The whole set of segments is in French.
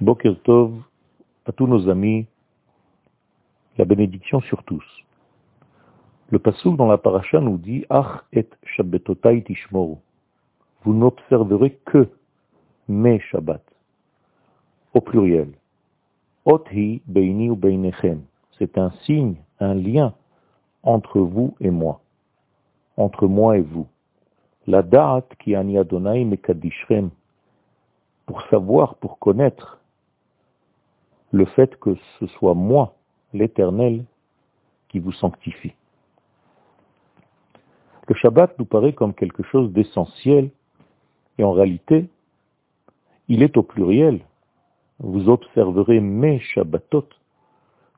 Boker Tov à tous nos amis, la bénédiction sur tous. Le pasouk dans la paracha nous dit Ach et shabbetotai tishmoru. Vous n'observerez que mes shabbats, au pluriel. Othi beini ou beinechem. C'est un signe, un lien entre vous et moi, entre moi et vous. La da'at ki ani Adonai mekadishrem. Pour savoir, pour connaître le fait que ce soit moi, l'Éternel, qui vous sanctifie. Le Shabbat nous paraît comme quelque chose d'essentiel, et en réalité, il est au pluriel. Vous observerez mes Shabbatot,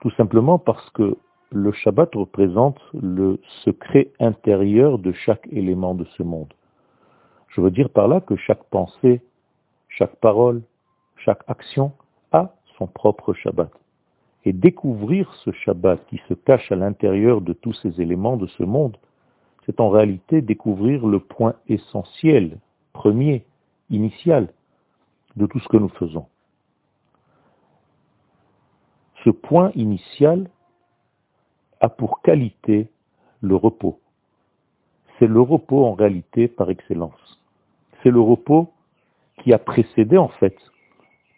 tout simplement parce que le Shabbat représente le secret intérieur de chaque élément de ce monde. Je veux dire par là que chaque pensée, chaque parole, chaque action a propre Shabbat. Et découvrir ce Shabbat qui se cache à l'intérieur de tous ces éléments de ce monde, c'est en réalité découvrir le point essentiel, premier, initial de tout ce que nous faisons. Ce point initial a pour qualité le repos. C'est le repos en réalité par excellence. C'est le repos qui a précédé en fait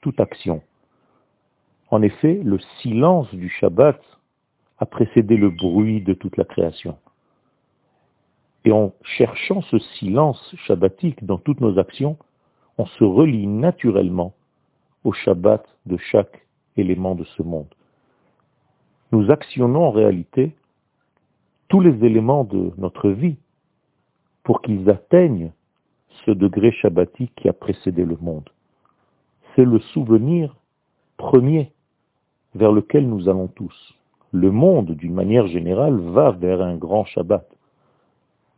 toute action. En effet, le silence du Shabbat a précédé le bruit de toute la création. Et en cherchant ce silence shabbatique dans toutes nos actions, on se relie naturellement au Shabbat de chaque élément de ce monde. Nous actionnons en réalité tous les éléments de notre vie pour qu'ils atteignent ce degré shabbatique qui a précédé le monde. C'est le souvenir premier vers lequel nous allons tous. Le monde, d'une manière générale, va vers un grand Shabbat.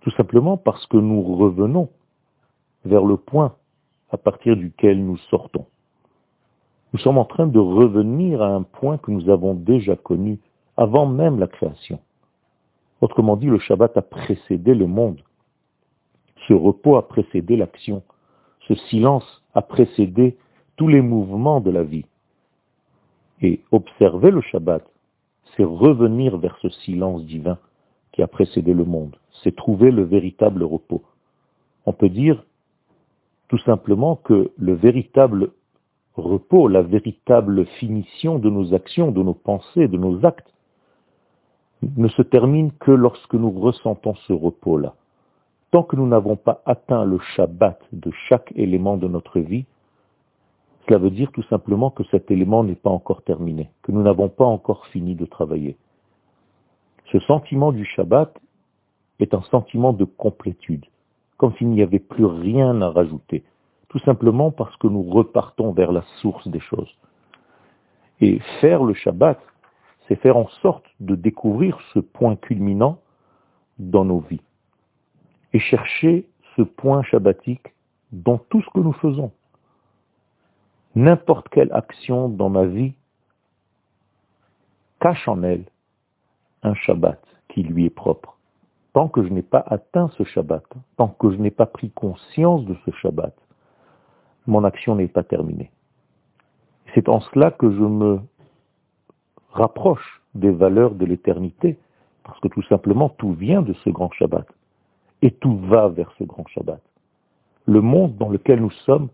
Tout simplement parce que nous revenons vers le point à partir duquel nous sortons. Nous sommes en train de revenir à un point que nous avons déjà connu avant même la création. Autrement dit, le Shabbat a précédé le monde. Ce repos a précédé l'action. Ce silence a précédé tous les mouvements de la vie. Et observer le Shabbat, c'est revenir vers ce silence divin qui a précédé le monde. C'est trouver le véritable repos. On peut dire tout simplement que le véritable repos, la véritable finition de nos actions, de nos pensées, de nos actes, ne se termine que lorsque nous ressentons ce repos-là. Tant que nous n'avons pas atteint le Shabbat de chaque élément de notre vie, cela veut dire tout simplement que cet élément n'est pas encore terminé, que nous n'avons pas encore fini de travailler. Ce sentiment du Shabbat est un sentiment de complétude, comme s'il n'y avait plus rien à rajouter, tout simplement parce que nous repartons vers la source des choses. Et faire le Shabbat, c'est faire en sorte de découvrir ce point culminant dans nos vies, et chercher ce point shabbatique dans tout ce que nous faisons n'importe quelle action dans ma vie cache en elle un Shabbat qui lui est propre. Tant que je n'ai pas atteint ce Shabbat, tant que je n'ai pas pris conscience de ce Shabbat, mon action n'est pas terminée. C'est en cela que je me rapproche des valeurs de l'éternité, parce que tout simplement tout vient de ce grand Shabbat, et tout va vers ce grand Shabbat. Le monde dans lequel nous sommes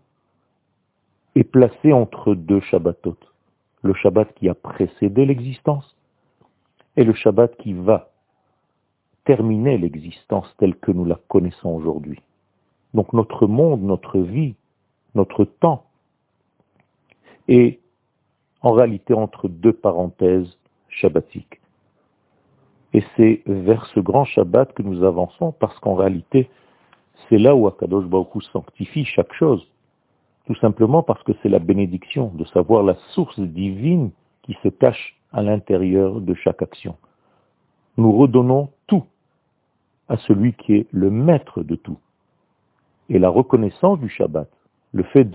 est placé entre deux Shabbatot. Le Shabbat qui a précédé l'existence et le Shabbat qui va terminer l'existence telle que nous la connaissons aujourd'hui. Donc notre monde, notre vie, notre temps est en réalité entre deux parenthèses shabbatiques. Et c'est vers ce grand Shabbat que nous avançons parce qu'en réalité, c'est là où Akadosh Baruch sanctifie chaque chose. Tout simplement parce que c'est la bénédiction de savoir la source divine qui se cache à l'intérieur de chaque action. Nous redonnons tout à celui qui est le maître de tout. Et la reconnaissance du Shabbat, le fait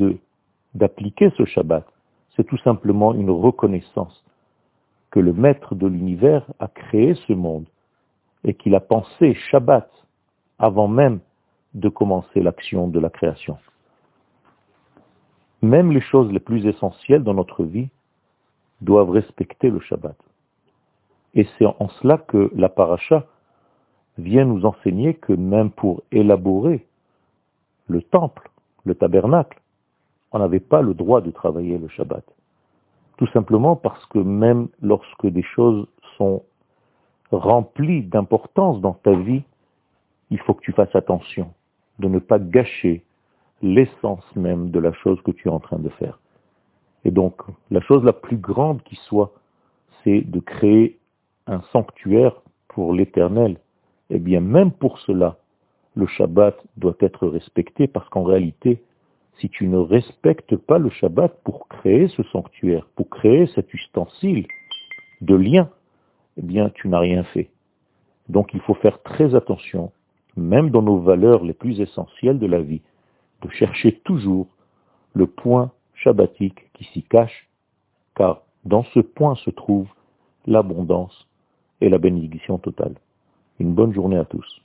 d'appliquer ce Shabbat, c'est tout simplement une reconnaissance que le maître de l'univers a créé ce monde et qu'il a pensé Shabbat avant même de commencer l'action de la création. Même les choses les plus essentielles dans notre vie doivent respecter le Shabbat. Et c'est en cela que la paracha vient nous enseigner que même pour élaborer le temple, le tabernacle, on n'avait pas le droit de travailler le Shabbat. Tout simplement parce que même lorsque des choses sont remplies d'importance dans ta vie, il faut que tu fasses attention de ne pas gâcher l'essence même de la chose que tu es en train de faire. Et donc, la chose la plus grande qui soit, c'est de créer un sanctuaire pour l'éternel. Eh bien, même pour cela, le Shabbat doit être respecté parce qu'en réalité, si tu ne respectes pas le Shabbat pour créer ce sanctuaire, pour créer cet ustensile de lien, eh bien, tu n'as rien fait. Donc, il faut faire très attention, même dans nos valeurs les plus essentielles de la vie, de chercher toujours le point shabbatique qui s'y cache, car dans ce point se trouve l'abondance et la bénédiction totale. Une bonne journée à tous.